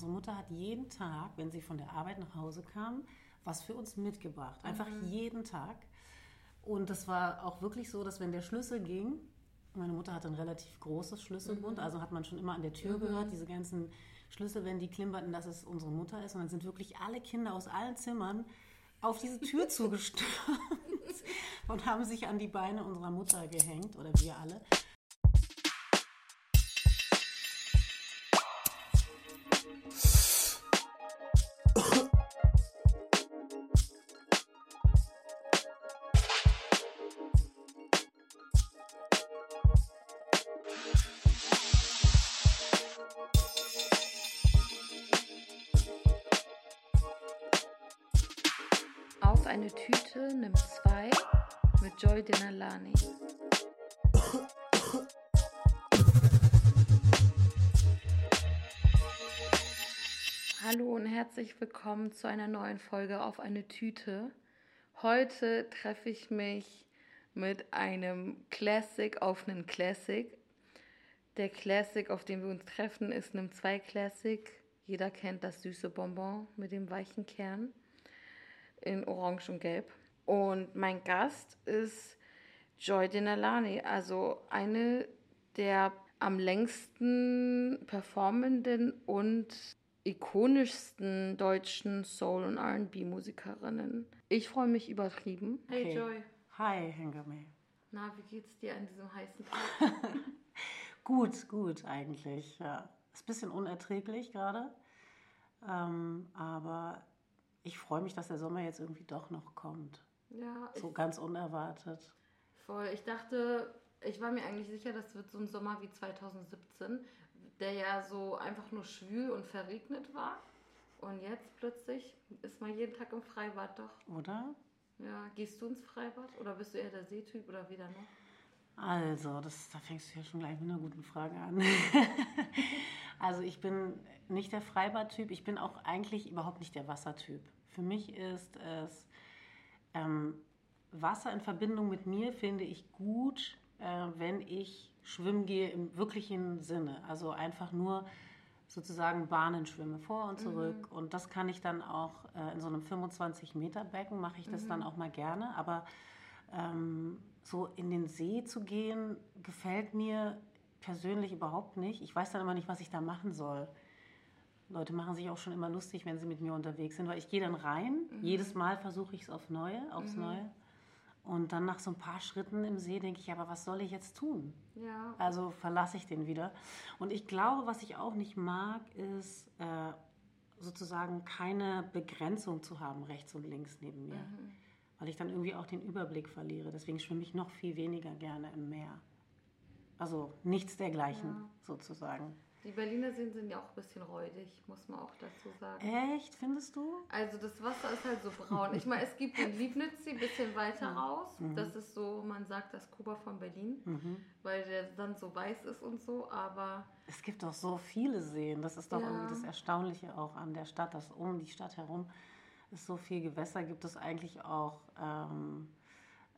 unsere Mutter hat jeden Tag, wenn sie von der Arbeit nach Hause kam, was für uns mitgebracht. Einfach mhm. jeden Tag. Und das war auch wirklich so, dass wenn der Schlüssel ging, meine Mutter hatte ein relativ großes Schlüsselbund, mhm. also hat man schon immer an der Tür mhm. gehört, diese ganzen Schlüssel, wenn die klimperten, dass es unsere Mutter ist. Und dann sind wirklich alle Kinder aus allen Zimmern auf diese Tür zugestürmt und haben sich an die Beine unserer Mutter gehängt, oder wir alle. Denalani. Hallo und herzlich willkommen zu einer neuen Folge auf eine Tüte. Heute treffe ich mich mit einem Classic auf einen Classic. Der Classic, auf den wir uns treffen, ist einem 2 Classic. Jeder kennt das süße Bonbon mit dem weichen Kern in Orange und Gelb. Und mein Gast ist Joy Denalani, also eine der am längsten performenden und ikonischsten deutschen Soul- und RB-Musikerinnen. Ich freue mich übertrieben. Hey okay. Joy. Hi, Hengame. Na, wie geht's dir an diesem heißen Tag? gut, gut eigentlich. Ja. Ist ein bisschen unerträglich gerade. Ähm, aber ich freue mich, dass der Sommer jetzt irgendwie doch noch kommt. Ja. So ganz unerwartet. Voll. Ich dachte, ich war mir eigentlich sicher, das wird so ein Sommer wie 2017, der ja so einfach nur schwül und verregnet war. Und jetzt plötzlich ist man jeden Tag im Freibad doch. Oder? Ja, gehst du ins Freibad oder bist du eher der Seetyp oder weder noch? Also, das, da fängst du ja schon gleich mit einer guten Frage an. also, ich bin nicht der Freibadtyp, ich bin auch eigentlich überhaupt nicht der Wassertyp. Für mich ist es ähm, Wasser in Verbindung mit mir finde ich gut, äh, wenn ich schwimmen gehe im wirklichen Sinne. Also einfach nur sozusagen Bahnen schwimme, vor und zurück. Mhm. Und das kann ich dann auch äh, in so einem 25-Meter-Becken, mache ich das mhm. dann auch mal gerne. Aber ähm, so in den See zu gehen, gefällt mir persönlich überhaupt nicht. Ich weiß dann immer nicht, was ich da machen soll. Leute machen sich auch schon immer lustig, wenn sie mit mir unterwegs sind, weil ich gehe dann rein. Mhm. Jedes Mal versuche ich es auf Neue, aufs mhm. Neue. Und dann nach so ein paar Schritten im See denke ich, aber was soll ich jetzt tun? Ja. Also verlasse ich den wieder. Und ich glaube, was ich auch nicht mag, ist äh, sozusagen keine Begrenzung zu haben, rechts und links neben mir. Mhm. Weil ich dann irgendwie auch den Überblick verliere. Deswegen schwimme ich noch viel weniger gerne im Meer. Also nichts dergleichen ja. sozusagen. Die Berliner Seen sind ja auch ein bisschen räudig, muss man auch dazu sagen. Echt, findest du? Also das Wasser ist halt so braun. Ich meine, es gibt den Liebnitzsee ein bisschen weiter mhm. raus. Mhm. Das ist so, man sagt das Kuba von Berlin, mhm. weil der Sand so weiß ist und so, aber... Es gibt doch so viele Seen. Das ist doch ja. irgendwie das Erstaunliche auch an der Stadt, dass um die Stadt herum es so viel Gewässer gibt, das eigentlich auch ähm,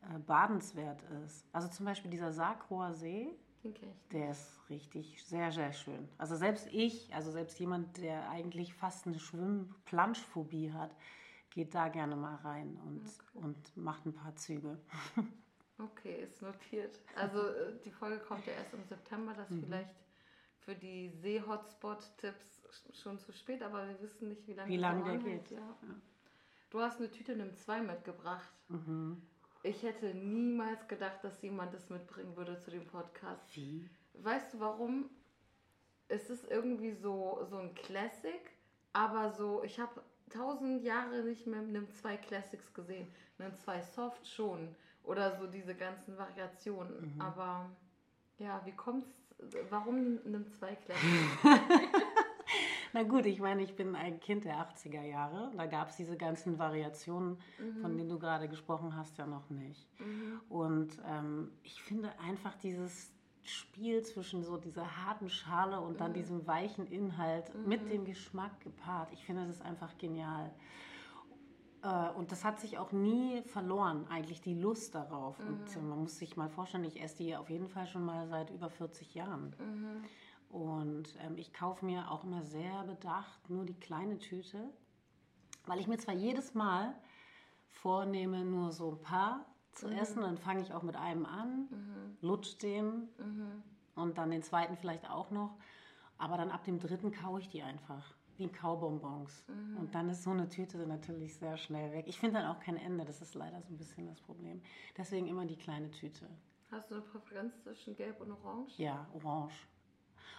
äh, badenswert ist. Also zum Beispiel dieser Sarkroer See, der ist richtig sehr, sehr schön. Also selbst ich, also selbst jemand, der eigentlich fast eine Schwimm-Planschphobie hat, geht da gerne mal rein und, okay. und macht ein paar Züge. Okay, ist notiert. Also äh, die Folge kommt ja erst im September, das mhm. vielleicht für die See-Hotspot-Tipps schon zu spät, aber wir wissen nicht, wie lange, wie lange der geht. Ja. Ja. Du hast eine Tüte Nimm 2 mitgebracht. Mhm. Ich hätte niemals gedacht, dass jemand das mitbringen würde zu dem Podcast. Wie? Weißt du warum? Es ist irgendwie so, so ein Classic, aber so, ich habe tausend Jahre nicht mehr einem zwei Classics gesehen. Einem zwei Soft schon. Oder so diese ganzen Variationen. Mhm. Aber ja, wie kommt's? Warum einem zwei Classics? Na gut, ich meine, ich bin ein Kind der 80er Jahre. Da gab es diese ganzen Variationen, mhm. von denen du gerade gesprochen hast, ja noch nicht. Mhm. Und ähm, ich finde einfach dieses Spiel zwischen so dieser harten Schale und dann mhm. diesem weichen Inhalt mhm. mit dem Geschmack gepaart, ich finde, das ist einfach genial. Äh, und das hat sich auch nie verloren, eigentlich die Lust darauf. Und mhm. man muss sich mal vorstellen, ich esse die auf jeden Fall schon mal seit über 40 Jahren. Mhm. Und ähm, ich kaufe mir auch immer sehr bedacht nur die kleine Tüte, weil ich mir zwar jedes Mal vornehme, nur so ein paar zu mhm. essen, dann fange ich auch mit einem an, mhm. lutsch den mhm. und dann den zweiten vielleicht auch noch. Aber dann ab dem dritten kaue ich die einfach wie Kaubonbons. Mhm. Und dann ist so eine Tüte natürlich sehr schnell weg. Ich finde dann auch kein Ende, das ist leider so ein bisschen das Problem. Deswegen immer die kleine Tüte. Hast du eine Präferenz zwischen Gelb und Orange? Ja, Orange.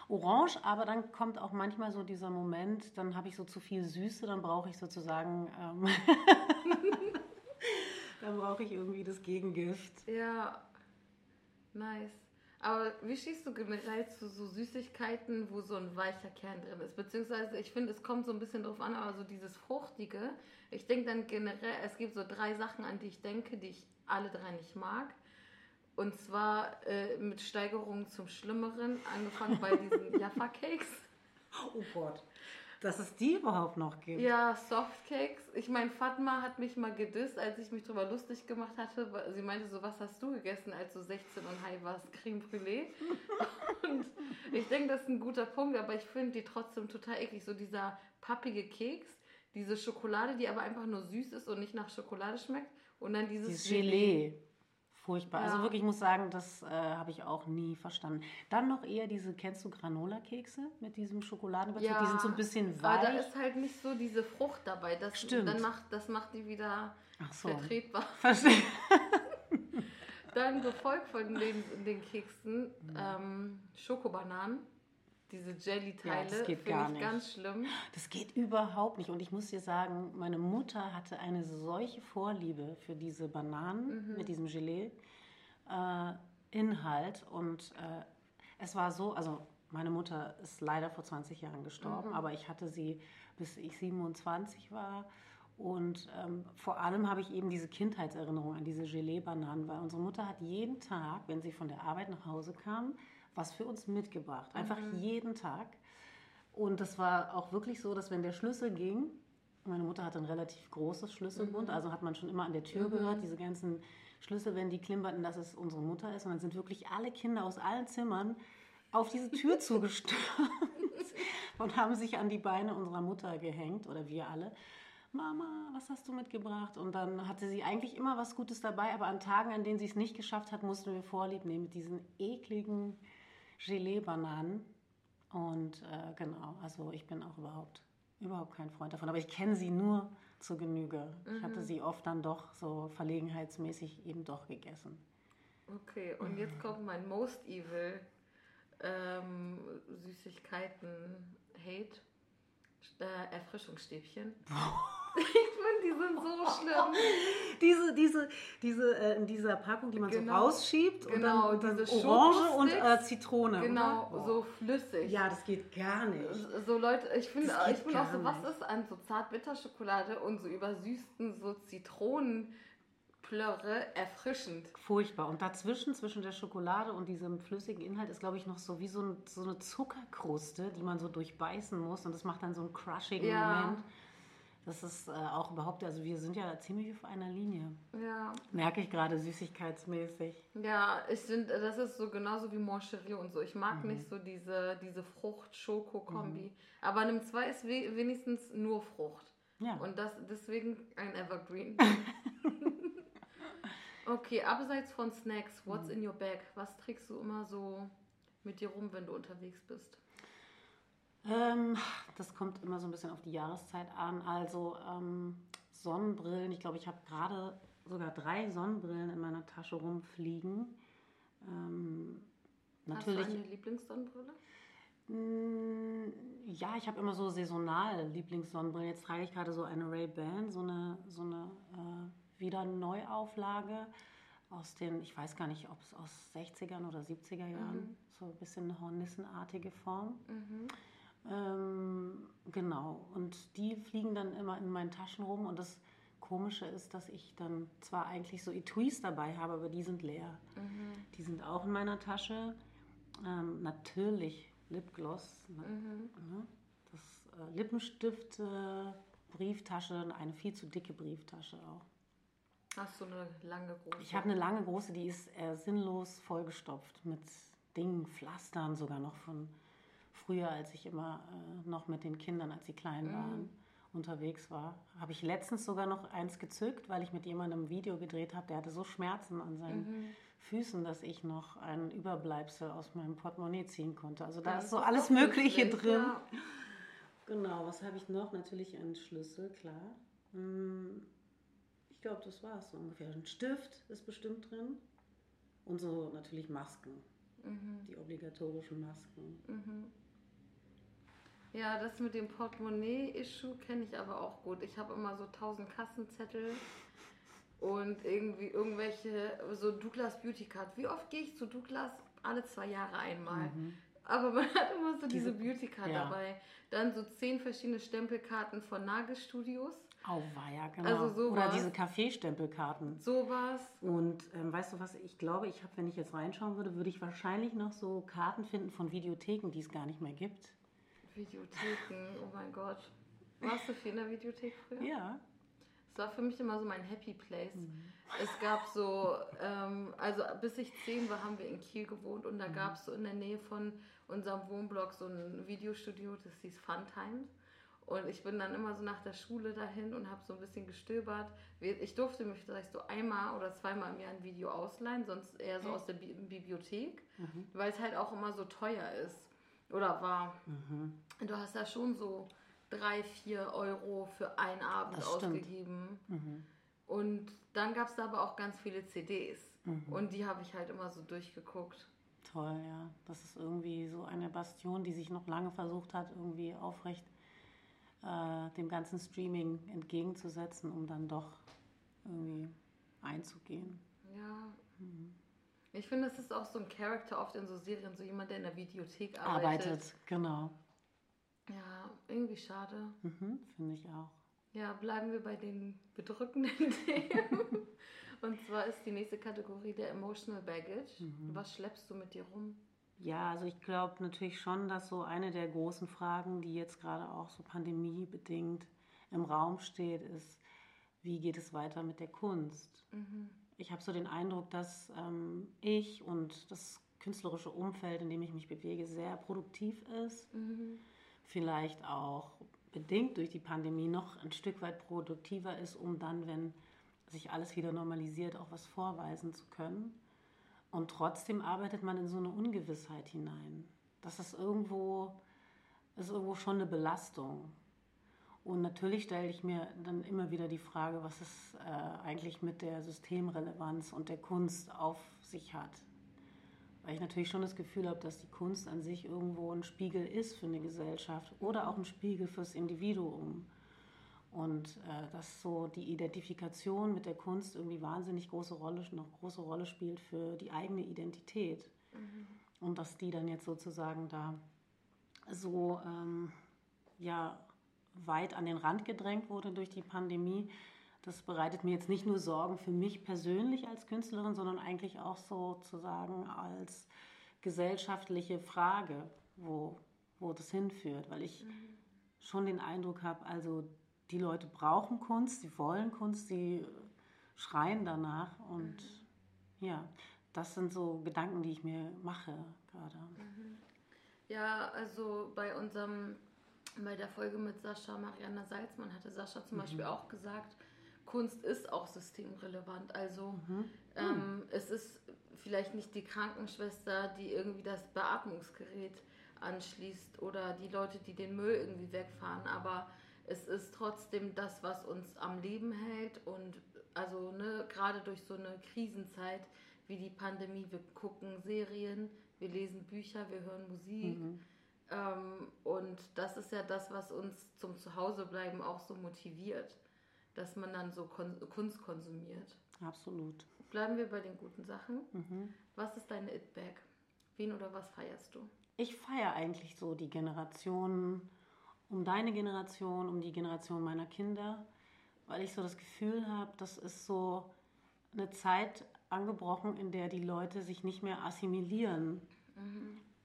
Orange, aber dann kommt auch manchmal so dieser Moment, dann habe ich so zu viel Süße, dann brauche ich sozusagen, ähm dann brauche ich irgendwie das Gegengift. Ja, nice. Aber wie stehst du generell zu so Süßigkeiten, wo so ein weicher Kern drin ist? Beziehungsweise, ich finde, es kommt so ein bisschen drauf an, aber so dieses Fruchtige. Ich denke dann generell, es gibt so drei Sachen, an die ich denke, die ich alle drei nicht mag. Und zwar äh, mit Steigerungen zum Schlimmeren, angefangen bei diesen Jaffa-Cakes. Oh Gott dass es die überhaupt noch gibt. Ja, Softcakes. Ich meine, Fatma hat mich mal gedisst, als ich mich darüber lustig gemacht hatte. Sie meinte so, was hast du gegessen, als du 16 und high warst? Creme Brûlée. und ich denke, das ist ein guter Punkt, aber ich finde die trotzdem total eklig. So dieser pappige Keks, diese Schokolade, die aber einfach nur süß ist und nicht nach Schokolade schmeckt. Und dann dieses, dieses Gelee. Gelee. Furchtbar. Also ja. Also wirklich, ich muss sagen, das äh, habe ich auch nie verstanden. Dann noch eher diese, kennst du Granola-Kekse mit diesem Schokoladenbezug? Ja, die sind so ein bisschen weich. Aber da ist halt nicht so diese Frucht dabei. Das, Stimmt. Dann macht, das macht die wieder so. vertretbar. Verstehe. dann gefolgt von den, den Keksen ähm, Schokobananen diese Jelly-Teile. Ja, das geht gar nicht. ganz schlimm. Das geht überhaupt nicht. Und ich muss dir sagen, meine Mutter hatte eine solche Vorliebe für diese Bananen mhm. mit diesem Gelee-Inhalt. Äh, und äh, es war so, also meine Mutter ist leider vor 20 Jahren gestorben, mhm. aber ich hatte sie bis ich 27 war. Und ähm, vor allem habe ich eben diese Kindheitserinnerung an diese Gelee-Bananen, weil unsere Mutter hat jeden Tag, wenn sie von der Arbeit nach Hause kam, was für uns mitgebracht. Einfach mhm. jeden Tag. Und das war auch wirklich so, dass wenn der Schlüssel ging, meine Mutter hatte ein relativ großes Schlüsselbund, mhm. also hat man schon immer an der Tür mhm. gehört, diese ganzen Schlüssel, wenn die klimperten, dass es unsere Mutter ist. Und dann sind wirklich alle Kinder aus allen Zimmern auf diese Tür zugestürmt und haben sich an die Beine unserer Mutter gehängt oder wir alle. Mama, was hast du mitgebracht? Und dann hatte sie eigentlich immer was Gutes dabei, aber an Tagen, an denen sie es nicht geschafft hat, mussten wir Vorlieb nehmen mit diesen ekligen Gelee-Bananen. Und äh, genau, also ich bin auch überhaupt, überhaupt kein Freund davon. Aber ich kenne sie nur zur Genüge. Mhm. Ich hatte mhm. sie oft dann doch so verlegenheitsmäßig eben doch gegessen. Okay, und jetzt kommt mein Most Evil ähm, Süßigkeiten-Hate. Äh, Erfrischungsstäbchen. Ich finde, die sind so schlimm. diese, diese, diese, äh, in dieser Packung, die man genau. so rausschiebt genau, und dann, und dann Orange und äh, Zitrone. Genau, so flüssig. Ja, das geht gar nicht. So Leute, ich finde ich find auch so, was ist an so Zartbitterschokolade und so übersüßten so Zitronen erfrischend. Furchtbar. Und dazwischen, zwischen der Schokolade und diesem flüssigen Inhalt, ist, glaube ich, noch so wie so, ein, so eine Zuckerkruste, die man so durchbeißen muss. Und das macht dann so einen crushigen ja. Moment. Das ist äh, auch überhaupt, also wir sind ja ziemlich auf einer Linie. Ja. Merke ich gerade süßigkeitsmäßig. Ja, ich finde, das ist so genauso wie Moncherie und so. Ich mag mhm. nicht so diese, diese Frucht-Schoko-Kombi. Mhm. Aber Nimm 2 ist wenigstens nur Frucht. Ja. Und das deswegen ein Evergreen. okay, abseits von Snacks, what's mhm. in your bag? Was trägst du immer so mit dir rum, wenn du unterwegs bist? Ähm, das kommt immer so ein bisschen auf die Jahreszeit an. Also ähm, Sonnenbrillen, ich glaube, ich habe gerade sogar drei Sonnenbrillen in meiner Tasche rumfliegen. Ähm, natürlich, Hast du eine Lieblingssonnenbrille? Mm, ja, ich habe immer so saisonal Lieblingssonnenbrillen. Jetzt trage ich gerade so eine Ray-Ban, so eine, so eine äh, wieder Neuauflage aus den, ich weiß gar nicht, ob es aus 60ern oder 70er Jahren, mhm. so ein bisschen hornissenartige Form. Mhm. Ähm, genau, und die fliegen dann immer in meinen Taschen rum und das Komische ist, dass ich dann zwar eigentlich so Etuis dabei habe, aber die sind leer. Mhm. Die sind auch in meiner Tasche. Ähm, natürlich Lipgloss, ne? mhm. das äh, Lippenstift, äh, Brieftasche, eine viel zu dicke Brieftasche auch. Hast du eine lange große? Ich habe eine lange große, die ist äh, sinnlos vollgestopft mit Dingen, Pflastern sogar noch von früher, als ich immer äh, noch mit den Kindern, als sie klein Mhm. waren, unterwegs war, habe ich letztens sogar noch eins gezückt, weil ich mit jemandem ein Video gedreht habe, der hatte so Schmerzen an seinen Mhm. Füßen, dass ich noch ein Überbleibsel aus meinem Portemonnaie ziehen konnte. Also da Das ist so alles Mögliche nützlich, drin. ja. Genau, was habe ich noch? Natürlich einen Schlüssel, klar. Hm, Ich glaube, das war es so ungefähr. Ein Stift ist bestimmt drin. Und so natürlich Masken, Mhm. die obligatorischen Masken. Mhm. Ja, das mit dem Portemonnaie-Issue kenne ich aber auch gut. Ich habe immer so tausend Kassenzettel und irgendwie irgendwelche, so Douglas Beauty Card. Wie oft gehe ich zu Douglas? Alle zwei Jahre einmal. Mhm. Aber man hat immer so diese, Diese- Beauty Card ja. dabei. Dann so zehn verschiedene Stempelkarten von Nagelstudios. Auweia, genau. Also Oder sowas. diese Kaffeestempelkarten. Sowas. Und ähm, weißt du was, ich glaube, ich habe, wenn ich jetzt reinschauen würde, würde ich wahrscheinlich noch so Karten finden von Videotheken, die es gar nicht mehr gibt. Videotheken, oh mein Gott. Warst du viel in der Videothek früher? Ja. Es war für mich immer so mein Happy Place. Mhm. Es gab so, ähm, also bis ich zehn war, haben wir in Kiel gewohnt und da Mhm. gab es so in der Nähe von unserem Wohnblock so ein Videostudio, das hieß Fun Times. Und ich bin dann immer so nach der Schule dahin und habe so ein bisschen gestöbert. Ich durfte mich vielleicht so einmal oder zweimal im Jahr ein Video ausleihen, sonst eher so aus der Bi Bibliothek, Mhm. weil es halt auch immer so teuer ist. Oder war. Mhm. Du hast ja schon so drei, vier Euro für einen Abend Das ausgegeben. Mhm. Und dann gab es da aber auch ganz viele CDs. Mhm. Und die habe ich halt immer so durchgeguckt. Toll, ja. Das ist irgendwie so eine Bastion, die sich noch lange versucht hat, irgendwie aufrecht äh, dem ganzen Streaming entgegenzusetzen, um dann doch irgendwie einzugehen. Ja. Mhm. Ich finde, es ist auch so ein Charakter oft in so Serien, so jemand, der in der Videothek arbeitet. Arbeitet, genau. Ja, irgendwie schade. Mhm, Finde ich auch. Ja, bleiben wir bei den bedrückenden Themen. Und zwar ist die nächste Kategorie der Emotional Baggage. Mhm. Was schleppst du mit dir rum? Ja, also ich glaube natürlich schon, dass so eine der großen Fragen, die jetzt gerade auch so pandemiebedingt im Raum steht, ist, wie geht es weiter mit der Kunst? Mhm. Ich habe so den Eindruck, dass ähm, ich und das künstlerische Umfeld, in dem ich mich bewege, sehr produktiv ist. Mhm. Vielleicht auch bedingt durch die Pandemie noch ein Stück weit produktiver ist, um dann, wenn sich alles wieder normalisiert, auch was vorweisen zu können. Und trotzdem arbeitet man in so eine Ungewissheit hinein. Das ist irgendwo, ist irgendwo schon eine Belastung. Und natürlich stelle ich mir dann immer wieder die Frage, was es äh, eigentlich mit der Systemrelevanz und der Kunst auf sich hat. Weil ich natürlich schon das Gefühl habe, dass die Kunst an sich irgendwo ein Spiegel ist für eine Gesellschaft oder auch ein Spiegel fürs Individuum. Und äh, dass so die Identifikation mit der Kunst irgendwie wahnsinnig große Rolle, noch große Rolle spielt für die eigene Identität. Und dass die dann jetzt sozusagen da so ähm, ja, weit an den Rand gedrängt wurde durch die Pandemie, das bereitet mir jetzt nicht nur Sorgen für mich persönlich als Künstlerin, sondern eigentlich auch sozusagen als gesellschaftliche Frage, wo, wo das hinführt. Weil ich schon den Eindruck habe, also die Leute brauchen Kunst, sie wollen Kunst, sie schreien danach. Und ja, das sind so Gedanken, die ich mir mache gerade. Ja, also bei unserem, bei der Folge mit Sascha Mariana Salzmann hatte Sascha zum Beispiel auch gesagt, Kunst ist auch systemrelevant. Also ähm, es ist vielleicht nicht die Krankenschwester, die irgendwie das Beatmungsgerät anschließt oder die Leute, die den Müll irgendwie wegfahren, aber es ist trotzdem das, was uns am Leben hält. Und also ne, gerade durch so eine Krisenzeit wie die Pandemie, wir gucken Serien, wir lesen Bücher, wir hören Musik. Ähm, und das ist ja das, was uns zum Zuhausebleiben auch so motiviert, dass man dann so Kunst konsumiert. Absolut. Bleiben wir bei den guten Sachen. Mhm. Was ist deine It-Bag? Wen oder was feierst du? Ich feiere eigentlich so die Generation, um deine Generation, um die Generation meiner Kinder, weil ich so das Gefühl habe, das ist so eine Zeit angebrochen, in der die Leute sich nicht mehr assimilieren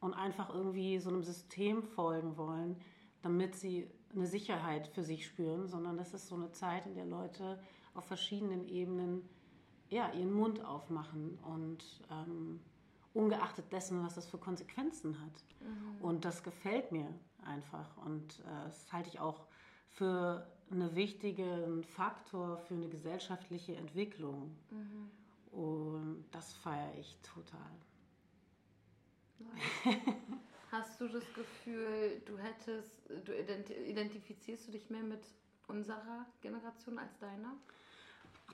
und einfach irgendwie so einem System folgen wollen, damit sie eine Sicherheit für sich spüren, sondern das ist so eine Zeit, in der Leute auf verschiedenen Ebenen ja, ihren Mund aufmachen und, ähm, ungeachtet dessen, was das für Konsequenzen hat. Mhm. Und das gefällt mir einfach. Und äh, das halte ich auch für einen wichtigen Faktor für eine gesellschaftliche Entwicklung. Mhm. Und das feiere ich total. Hast du das Gefühl, du hättest, du identifizierst du dich mehr mit unserer Generation als deiner?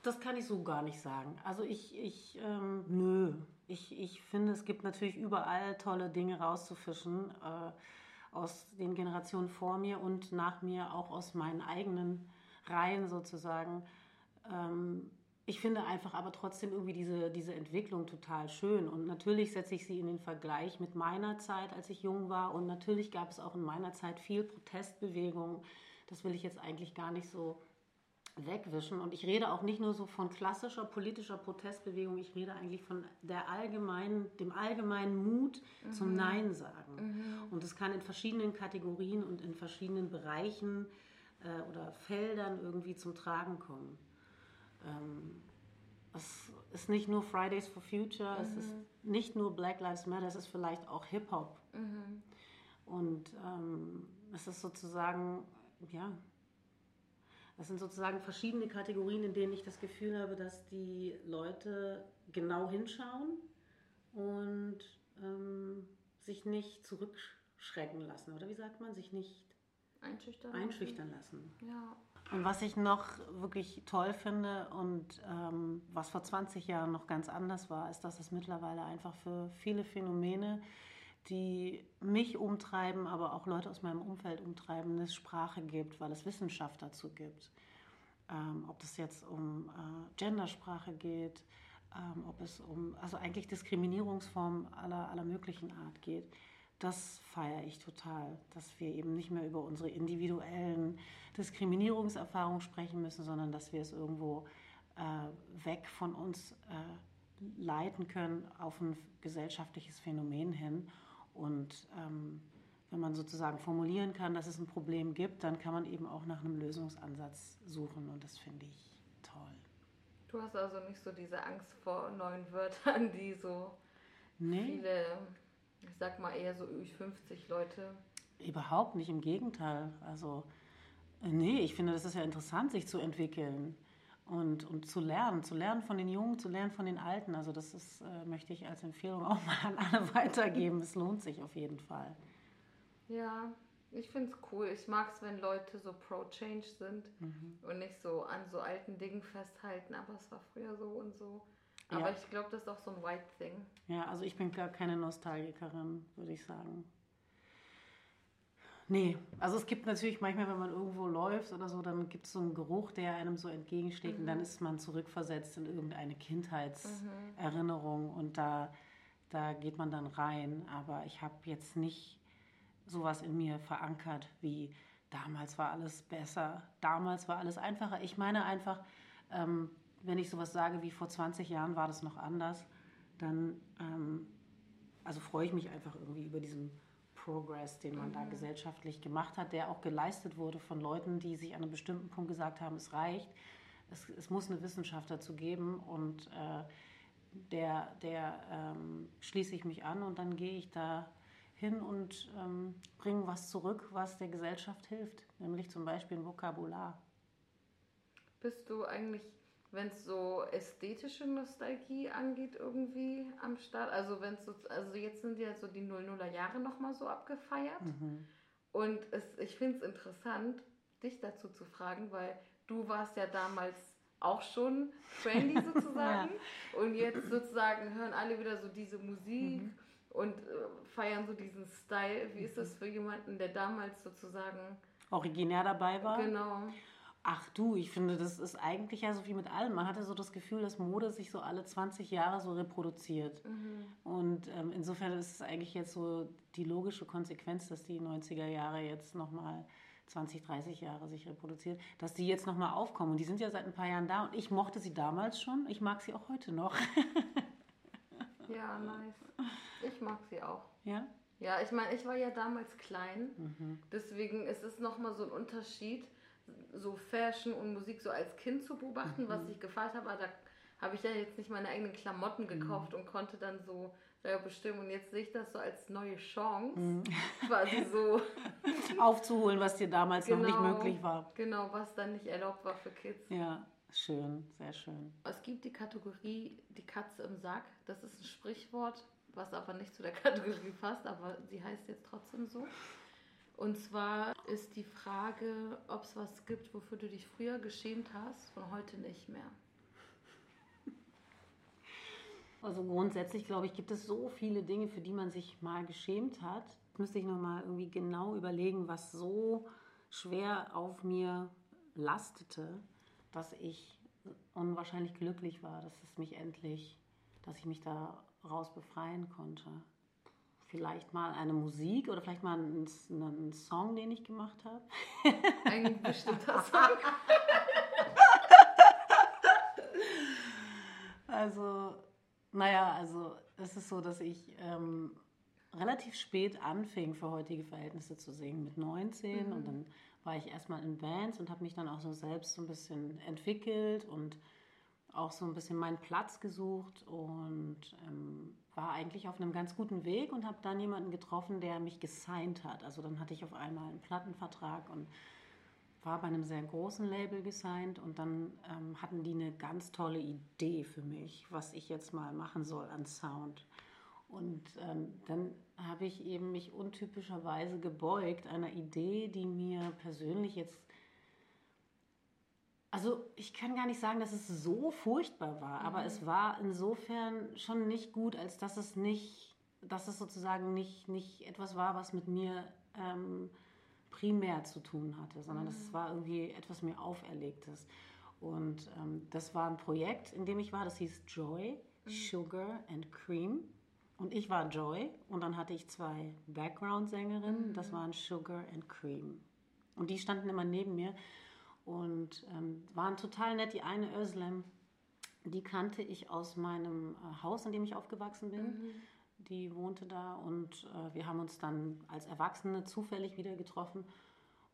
Das kann ich so gar nicht sagen. Also ich, ich ähm, nö. Ich, ich finde, es gibt natürlich überall tolle Dinge rauszufischen äh, aus den Generationen vor mir und nach mir, auch aus meinen eigenen Reihen sozusagen. Ähm, ich finde einfach aber trotzdem irgendwie diese, diese Entwicklung total schön. Und natürlich setze ich sie in den Vergleich mit meiner Zeit, als ich jung war. Und natürlich gab es auch in meiner Zeit viel Protestbewegung. Das will ich jetzt eigentlich gar nicht so wegwischen. Und ich rede auch nicht nur so von klassischer politischer Protestbewegung, ich rede eigentlich von der allgemeinen, dem allgemeinen Mut mhm. zum Nein sagen. Mhm. Und das kann in verschiedenen Kategorien und in verschiedenen Bereichen äh, oder Feldern irgendwie zum Tragen kommen. Ähm, es ist nicht nur Fridays for Future, mhm. es ist mhm. nicht nur Black Lives Matter, es ist vielleicht auch Hip-Hop. Mhm. Und ähm, es ist sozusagen, ja, es sind sozusagen verschiedene Kategorien, in denen ich das Gefühl habe, dass die Leute genau hinschauen und ähm, sich nicht zurückschrecken lassen. Oder wie sagt man? Sich nicht einschüchtern, einschüchtern lassen. Ja. Und was ich noch wirklich toll finde und ähm, was vor 20 Jahren noch ganz anders war, ist, dass es mittlerweile einfach für viele Phänomene, die mich umtreiben, aber auch Leute aus meinem Umfeld umtreiben, eine Sprache gibt, weil es Wissenschaft dazu gibt. Ähm, ob es jetzt um äh, Gendersprache geht, ähm, ob es um, also eigentlich Diskriminierungsformen aller, aller möglichen Art geht das feiere ich total, dass wir eben nicht mehr über unsere individuellen Diskriminierungserfahrungen sprechen müssen, sondern dass wir es irgendwo äh, weg von uns äh, leiten können auf ein gesellschaftliches Phänomen hin. Und ähm, wenn man sozusagen formulieren kann, dass es ein Problem gibt, dann kann man eben auch nach einem Lösungsansatz suchen und das finde ich toll. Du hast also nicht so diese Angst vor neuen Wörtern, die so nee. viele ich sag mal eher so über 50 Leute. Überhaupt nicht, im Gegenteil. Also, äh, nee, ich finde, das ist ja interessant, sich zu entwickeln und, und zu lernen, zu lernen von den Jungen, zu lernen von den Alten. Also das ist, äh, möchte ich als Empfehlung auch mal an alle weitergeben. Es lohnt sich auf jeden Fall. Ja, ich finde es cool. Ich mag es, wenn Leute so pro-change sind mhm. und nicht so an so alten Dingen festhalten, aber es war früher so und so. Aber ja. ich glaube, das ist auch so ein White Thing. Ja, also ich bin gar keine Nostalgikerin, würde ich sagen. Nee, also es gibt natürlich manchmal, wenn man irgendwo läuft oder so, dann gibt es so einen Geruch, der einem so entgegensteht mhm. und dann mhm. ist man zurückversetzt in irgendeine Kindheitserinnerung mhm. und da, da geht man dann rein. Aber ich habe jetzt nicht sowas in mir verankert wie damals war alles besser, damals war alles einfacher. Ich meine einfach, ähm, wenn ich sowas sage wie vor 20 Jahren war das noch anders, dann ähm, also freue ich mich einfach irgendwie über diesen Progress, den man mhm. da gesellschaftlich gemacht hat, der auch geleistet wurde von Leuten, die sich an einem bestimmten Punkt gesagt haben, es reicht, es, es muss eine Wissenschaft dazu geben und äh, der, der ähm, schließe ich mich an und dann gehe ich da hin und ähm, bringe was zurück, was der Gesellschaft hilft, nämlich zum Beispiel ein Vokabular. Bist du eigentlich wenn es so ästhetische Nostalgie angeht, irgendwie am Start. Also wenn es so, also jetzt sind ja so die 00er Jahre nochmal so abgefeiert. Mhm. Und es, ich finde es interessant, dich dazu zu fragen, weil du warst ja damals auch schon trendy sozusagen. ja. Und jetzt sozusagen hören alle wieder so diese Musik mhm. und äh, feiern so diesen Style. Wie ist das mhm. für jemanden, der damals sozusagen originär dabei war? Genau. Ach du, ich finde, das ist eigentlich ja so wie mit allem. Man hatte so das Gefühl, dass Mode sich so alle 20 Jahre so reproduziert. Mhm. Und ähm, insofern ist es eigentlich jetzt so die logische Konsequenz, dass die 90er Jahre jetzt nochmal 20, 30 Jahre sich reproduziert, dass die jetzt nochmal aufkommen. Und die sind ja seit ein paar Jahren da. Und ich mochte sie damals schon. Ich mag sie auch heute noch. ja, nice. Ich mag sie auch. Ja? Ja, ich meine, ich war ja damals klein. Mhm. Deswegen ist es nochmal so ein Unterschied so Fashion und Musik so als Kind zu beobachten, mhm. was ich gefeiert habe. Da habe ich ja jetzt nicht meine eigenen Klamotten gekauft mhm. und konnte dann so Ja, bestimmt. Und jetzt sehe ich das so als neue Chance, mhm. quasi so aufzuholen, was dir damals genau, noch nicht genau. möglich war. Genau, was dann nicht erlaubt war für Kids. Ja, schön, sehr schön. Es gibt die Kategorie die Katze im Sack. Das ist ein Sprichwort, was aber nicht zu der Kategorie passt, aber sie heißt jetzt trotzdem so. Und zwar ist die Frage, ob es was gibt, wofür du dich früher geschämt hast und heute nicht mehr. Also grundsätzlich, glaube ich, gibt es so viele Dinge, für die man sich mal geschämt hat. Müsste ich nochmal irgendwie genau überlegen, was so schwer auf mir lastete, dass ich unwahrscheinlich glücklich war, dass es mich endlich, dass ich mich daraus befreien konnte. Vielleicht mal eine Musik oder vielleicht mal einen, einen Song, den ich gemacht habe. Ein bestimmter Song. also naja, also es ist so, dass ich ähm, relativ spät anfing, für heutige Verhältnisse zu singen, mit 19. Mhm. Und dann war ich erstmal in Bands und habe mich dann auch so selbst so ein bisschen entwickelt und auch so ein bisschen meinen Platz gesucht und ähm, war eigentlich auf einem ganz guten Weg und habe dann jemanden getroffen, der mich gesigned hat. Also dann hatte ich auf einmal einen Plattenvertrag und war bei einem sehr großen Label gesigned und dann ähm, hatten die eine ganz tolle Idee für mich, was ich jetzt mal machen soll an Sound. Und ähm, dann habe ich eben mich untypischerweise gebeugt einer Idee, die mir persönlich jetzt also ich kann gar nicht sagen, dass es so furchtbar war, mhm. aber es war insofern schon nicht gut, als dass es nicht, dass es sozusagen nicht, nicht etwas war, was mit mir ähm, primär zu tun hatte, sondern es mhm. war irgendwie etwas mir auferlegtes. Und ähm, das war ein Projekt, in dem ich war, das hieß Joy, mhm. Sugar and Cream. Und ich war Joy und dann hatte ich zwei Background-Sängerinnen, mhm. das waren Sugar and Cream. Und die standen immer neben mir und ähm, waren total nett. Die eine Özlem, die kannte ich aus meinem äh, Haus, in dem ich aufgewachsen bin. Mhm die wohnte da und äh, wir haben uns dann als Erwachsene zufällig wieder getroffen.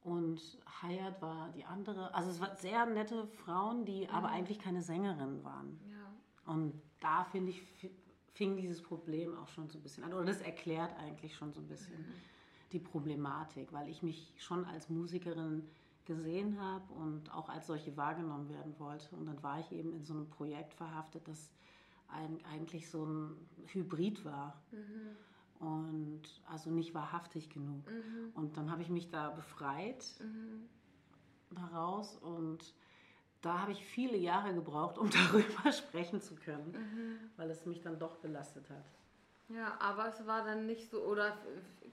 Und Hayat war die andere. Also es waren sehr nette Frauen, die mhm. aber eigentlich keine Sängerinnen waren. Ja. Und da finde ich, fing dieses Problem auch schon so ein bisschen an. Oder das erklärt eigentlich schon so ein bisschen mhm. die Problematik, weil ich mich schon als Musikerin gesehen habe und auch als solche wahrgenommen werden wollte. Und dann war ich eben in so einem Projekt verhaftet, das ein, eigentlich so ein Hybrid war. Mhm. Und also nicht wahrhaftig genug. Mhm. Und dann habe ich mich da befreit mhm. daraus und da habe ich viele Jahre gebraucht, um darüber sprechen zu können, mhm. weil es mich dann doch belastet hat. Ja, aber es war dann nicht so, oder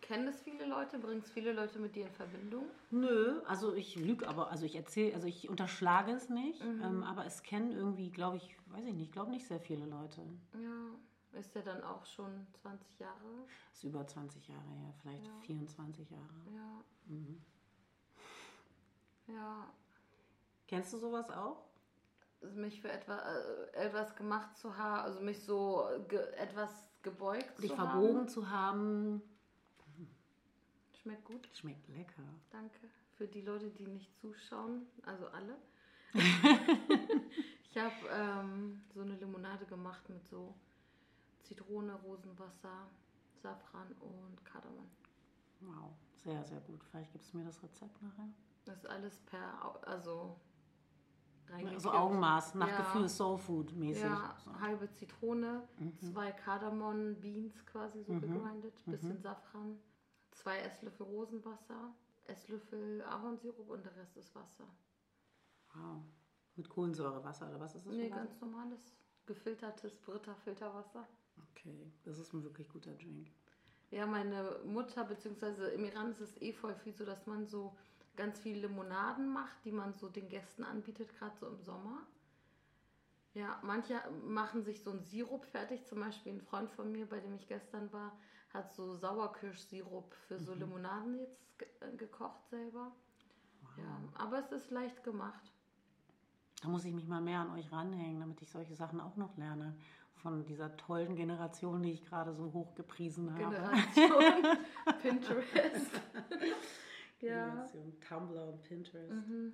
kennen es viele Leute? Bringt es viele Leute mit dir in Verbindung? Nö, also ich lüge aber, also ich erzähle, also ich unterschlage es nicht, mhm. ähm, aber es kennen irgendwie, glaube ich, weiß ich nicht, glaube nicht sehr viele Leute. Ja, ist ja dann auch schon 20 Jahre? Ist über 20 Jahre her, vielleicht ja. 24 Jahre. Ja. Mhm. Ja. Kennst du sowas auch? Mich für etwa, äh, etwas gemacht zu haben, also mich so ge, etwas gebeugt Dich zu verbogen haben. zu haben. Schmeckt gut. Schmeckt lecker. Danke. Für die Leute, die nicht zuschauen, also alle. ich habe ähm, so eine Limonade gemacht mit so Zitrone, Rosenwasser, Safran und Kardamom. Wow, sehr, sehr gut. Vielleicht gibst du mir das Rezept nachher. Das ist alles per, also so Augenmaß, nach ja. Gefühl Soul Food mäßig. Ja, so. halbe Zitrone, mhm. zwei Kardamom Beans quasi so mhm. gegrindet, bisschen mhm. Safran, zwei Esslöffel Rosenwasser, Esslöffel Ahornsirup und der Rest ist Wasser. Wow. Mit Kohlensäurewasser oder was ist das? Nee, ganz normales, gefiltertes Britta-Filterwasser. Okay, das ist ein wirklich guter Drink. Ja, meine Mutter, beziehungsweise im Iran ist es eh voll viel so, dass man so ganz viele Limonaden macht, die man so den Gästen anbietet, gerade so im Sommer. Ja, manche machen sich so einen Sirup fertig. Zum Beispiel ein Freund von mir, bei dem ich gestern war, hat so Sauerkirschsirup für so mhm. Limonaden jetzt ge äh, gekocht selber. Wow. Ja, aber es ist leicht gemacht. Da muss ich mich mal mehr an euch ranhängen, damit ich solche Sachen auch noch lerne. Von dieser tollen Generation, die ich gerade so hoch gepriesen habe. Generation Pinterest. Ja. Tumblr und Pinterest. Mhm.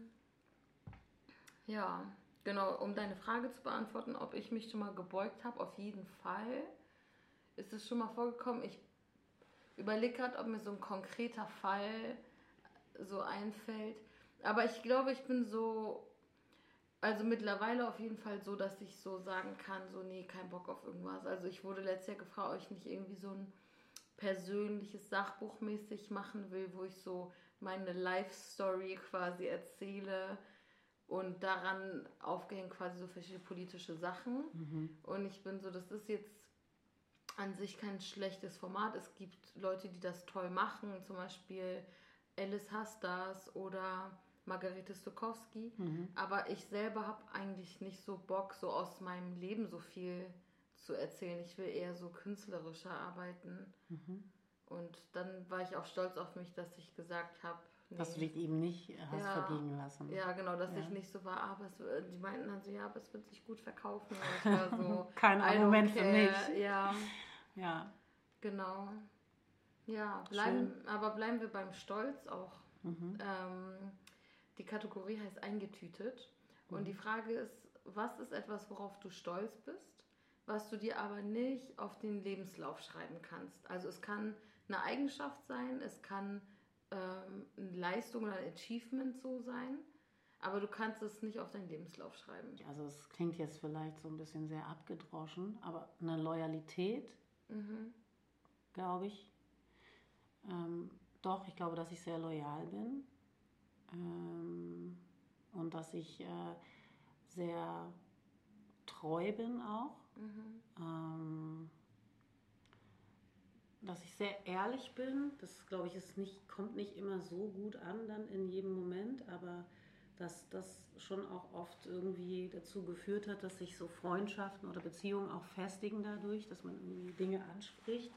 Ja, genau, um deine Frage zu beantworten, ob ich mich schon mal gebeugt habe, auf jeden Fall. ist es schon mal vorgekommen? Ich überlege gerade, ob mir so ein konkreter Fall so einfällt. Aber ich glaube, ich bin so, also mittlerweile auf jeden Fall so, dass ich so sagen kann, so, nee, kein Bock auf irgendwas. Also ich wurde letztes Jahr gefragt, ob ich nicht irgendwie so ein persönliches Sachbuch mäßig machen will, wo ich so meine Life-Story quasi erzähle und daran aufgehängt quasi so verschiedene politische Sachen. Mhm. Und ich bin so, das ist jetzt an sich kein schlechtes Format. Es gibt Leute, die das toll machen, zum Beispiel Alice Hastas oder Margarete Stokowski. Mhm. Aber ich selber habe eigentlich nicht so Bock, so aus meinem Leben so viel zu erzählen. Ich will eher so künstlerischer arbeiten. Mhm. Und dann war ich auch stolz auf mich, dass ich gesagt habe, Nee. Dass du dich eben nicht hast ja, verbiegen lassen. Ja, genau, dass ja. ich nicht so war, aber es, äh, die meinten dann so, ja, aber es wird sich gut verkaufen. so, Kein Argument für mich. Ja. Ja. Genau. Ja, bleiben, aber bleiben wir beim Stolz auch. Mhm. Ähm, die Kategorie heißt eingetütet. Mhm. Und die Frage ist, was ist etwas, worauf du stolz bist, was du dir aber nicht auf den Lebenslauf schreiben kannst? Also es kann eine Eigenschaft sein, es kann ähm, eine Leistung oder ein Achievement so sein, aber du kannst es nicht auf deinen Lebenslauf schreiben. Also es klingt jetzt vielleicht so ein bisschen sehr abgedroschen, aber eine Loyalität, mhm. glaube ich. Ähm, doch, ich glaube, dass ich sehr loyal bin ähm, und dass ich äh, sehr treu bin auch. Mhm. Dass ich sehr ehrlich bin. Das, glaube ich, ist nicht, kommt nicht immer so gut an dann in jedem Moment, aber dass das schon auch oft irgendwie dazu geführt hat, dass sich so Freundschaften oder Beziehungen auch festigen dadurch, dass man irgendwie Dinge anspricht.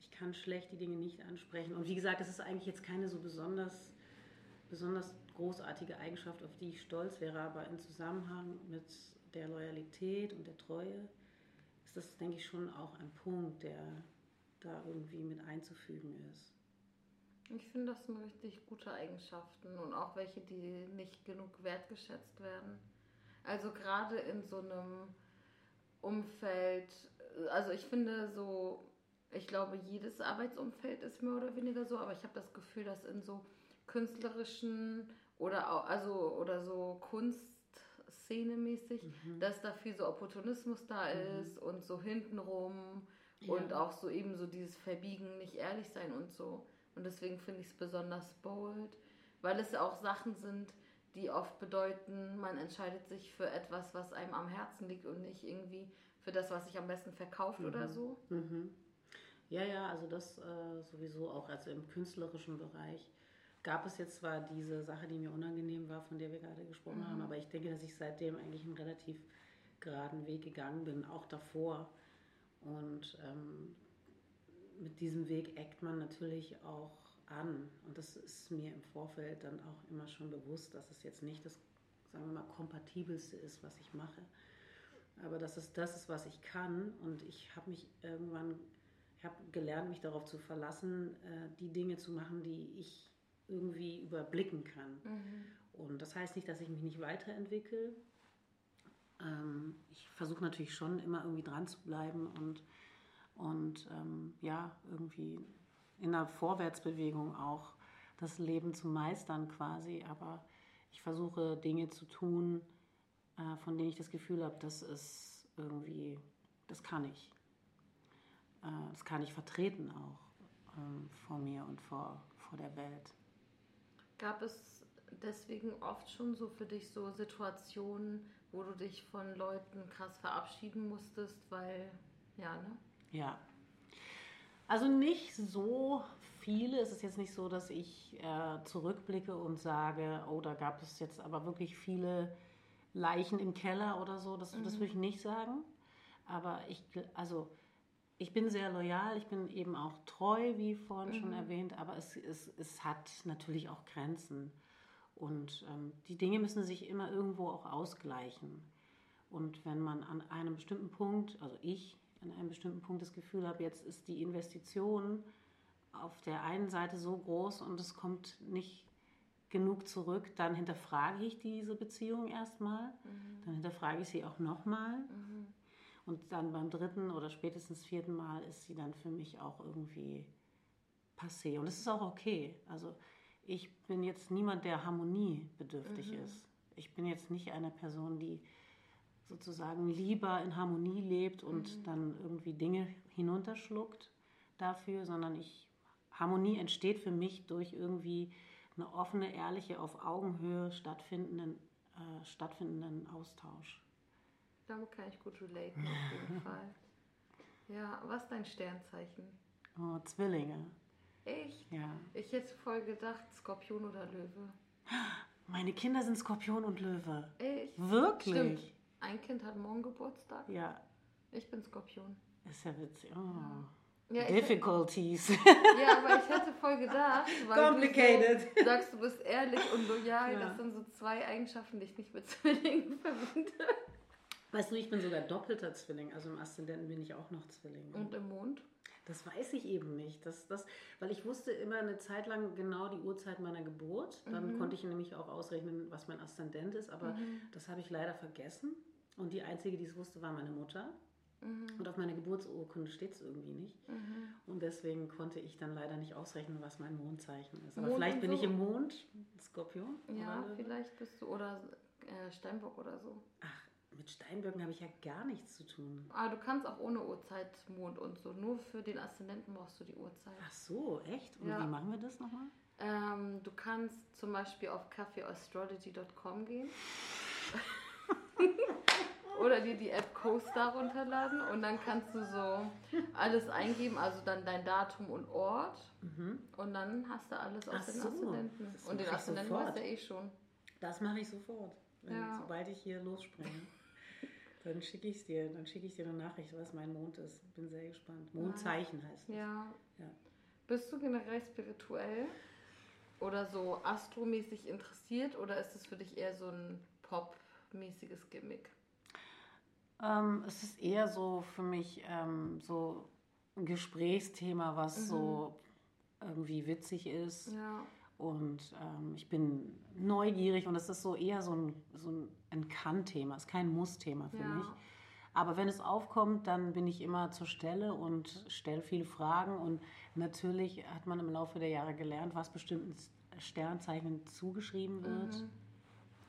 Ich kann schlecht die Dinge nicht ansprechen. Und wie gesagt, das ist eigentlich jetzt keine so besonders, besonders großartige Eigenschaft, auf die ich stolz wäre, aber im Zusammenhang mit der Loyalität und der Treue ist das, denke ich, schon auch ein Punkt, der da irgendwie mit einzufügen ist. Ich finde, das sind richtig gute Eigenschaften und auch welche, die nicht genug wertgeschätzt werden. Also gerade in so einem Umfeld, also ich finde so, ich glaube, jedes Arbeitsumfeld ist mehr oder weniger so, aber ich habe das Gefühl, dass in so künstlerischen oder auch, also oder so Kunstszene mäßig, mhm. dass da viel so Opportunismus da mhm. ist und so hintenrum ja. Und auch so eben so dieses Verbiegen, nicht ehrlich sein und so. Und deswegen finde ich es besonders bold, weil es auch Sachen sind, die oft bedeuten, man entscheidet sich für etwas, was einem am Herzen liegt und nicht irgendwie für das, was sich am besten verkauft mhm. oder so. Mhm. Ja, ja, also das äh, sowieso auch, also im künstlerischen Bereich gab es jetzt zwar diese Sache, die mir unangenehm war, von der wir gerade gesprochen mhm. haben, aber ich denke, dass ich seitdem eigentlich einen relativ geraden Weg gegangen bin, auch davor. Und ähm, mit diesem Weg eckt man natürlich auch an. Und das ist mir im Vorfeld dann auch immer schon bewusst, dass es jetzt nicht das, sagen wir mal, kompatibelste ist, was ich mache. Aber dass es das ist, was ich kann. Und ich habe mich irgendwann, ich habe gelernt, mich darauf zu verlassen, äh, die Dinge zu machen, die ich irgendwie überblicken kann. Mhm. Und das heißt nicht, dass ich mich nicht weiterentwickle, ähm, ich versuche natürlich schon immer irgendwie dran zu bleiben und, und ähm, ja, irgendwie in der Vorwärtsbewegung auch das Leben zu meistern quasi. Aber ich versuche Dinge zu tun, äh, von denen ich das Gefühl habe, das ist irgendwie, das kann ich. Äh, das kann ich vertreten auch ähm, vor mir und vor, vor der Welt. Gab es deswegen oft schon so für dich so Situationen, wo du dich von Leuten krass verabschieden musstest, weil, ja, ne? Ja. Also nicht so viele. Es ist jetzt nicht so, dass ich äh, zurückblicke und sage, oh, da gab es jetzt aber wirklich viele Leichen im Keller oder so. Das, mhm. das würde ich nicht sagen. Aber ich, also ich bin sehr loyal, ich bin eben auch treu, wie vorhin mhm. schon erwähnt, aber es, es, es hat natürlich auch Grenzen. Und ähm, die Dinge müssen sich immer irgendwo auch ausgleichen. Und wenn man an einem bestimmten Punkt, also ich an einem bestimmten Punkt das Gefühl habe, jetzt ist die Investition auf der einen Seite so groß und es kommt nicht genug zurück, dann hinterfrage ich diese Beziehung erstmal, mhm. dann hinterfrage ich sie auch nochmal. Mhm. Und dann beim dritten oder spätestens vierten Mal ist sie dann für mich auch irgendwie passé. Und es ist auch okay. Also ich bin jetzt niemand, der harmoniebedürftig mhm. ist. Ich bin jetzt nicht eine Person, die sozusagen lieber in Harmonie lebt und mhm. dann irgendwie Dinge hinunterschluckt dafür, sondern ich Harmonie entsteht für mich durch irgendwie eine offene, ehrliche, auf Augenhöhe stattfindenden, äh, stattfindenden Austausch. Damit kann ich gut relaten, auf jeden Fall. Ja, was ist dein Sternzeichen? Oh, Zwillinge. Echt? Ja. Ich hätte voll gedacht, Skorpion oder Löwe. Meine Kinder sind Skorpion und Löwe. Echt? Wirklich? Stimmt. Ein Kind hat morgen Geburtstag. Ja. Ich bin Skorpion. Ist ja witzig. Oh. Ja. Difficulties. ja, aber ich hätte voll gedacht, weil Complicated. du so sagst, du bist ehrlich und loyal. Ja. Das sind so zwei Eigenschaften, die ich nicht mit Zwillingen verbinde. Weißt du, ich bin sogar doppelter Zwilling. Also im Aszendenten bin ich auch noch Zwilling. Und im Mond? Das weiß ich eben nicht. Das, das, weil ich wusste immer eine Zeit lang genau die Uhrzeit meiner Geburt. Dann mhm. konnte ich nämlich auch ausrechnen, was mein Aszendent ist. Aber mhm. das habe ich leider vergessen. Und die einzige, die es wusste, war meine Mutter. Mhm. Und auf meiner Geburtsurkunde steht es irgendwie nicht. Mhm. Und deswegen konnte ich dann leider nicht ausrechnen, was mein Mondzeichen ist. Aber Mond vielleicht bin so. ich im Mond, Skorpion. Ja, vielleicht bist du, oder äh, Steinbock oder so. Ach, mit Steinböcken habe ich ja gar nichts zu tun. Ah, du kannst auch ohne Uhrzeit, Mond und so. Nur für den Aszendenten brauchst du die Uhrzeit. Ach so, echt? Und ja. wie machen wir das nochmal? Ähm, du kannst zum Beispiel auf kaffeeastrology.com gehen. Oder dir die App CoStar runterladen und dann kannst du so alles eingeben, also dann dein Datum und Ort. Mhm. Und dann hast du alles Ach den so, Aszendenten. Und den Aszendenten weißt du ja eh schon. Das mache ich sofort, Ja. sobald ich hier losspringe. dann schicke ich dir, dann schicke ich dir eine Nachricht, was mein Mond ist. Bin sehr gespannt. Mondzeichen heißt es. Ja. Ja. Bist du generell spirituell oder so astromäßig interessiert oder ist es für dich eher so ein popmäßiges Gimmick? Ähm, es ist eher so für mich ähm, so ein Gesprächsthema, was Mhm. so irgendwie witzig ist. Ja. Und ähm, ich bin neugierig und es ist so eher so ein, so ein, Kann-Thema, es ist kein Muss-Thema für Ja. mich. Aber wenn es aufkommt, dann bin ich immer zur Stelle und stelle viele Fragen. Und natürlich hat man im Laufe der Jahre gelernt, was bestimmten Sternzeichen zugeschrieben wird.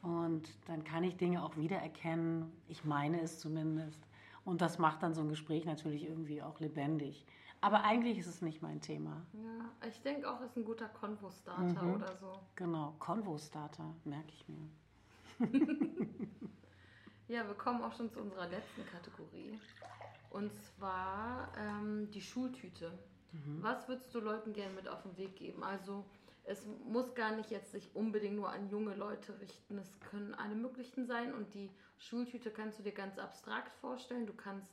Mhm. Und dann kann ich Dinge auch wiedererkennen. Ich meine es zumindest. Und das macht dann so ein Gespräch natürlich irgendwie auch lebendig. Aber eigentlich ist es nicht mein Thema. Ja, ich denke auch, ist ein guter Konvo-Starter Mhm. oder so. Genau, Convo-Starter, merke ich mir. Ja, wir kommen auch schon zu unserer letzten Kategorie. Und zwar ähm, die Schultüte. Mhm. Was würdest du Leuten gerne mit auf den Weg geben? Also es muss gar nicht jetzt sich unbedingt nur an junge Leute richten. Es können alle möglichen sein. Und die Schultüte kannst du dir ganz abstrakt vorstellen. Du kannst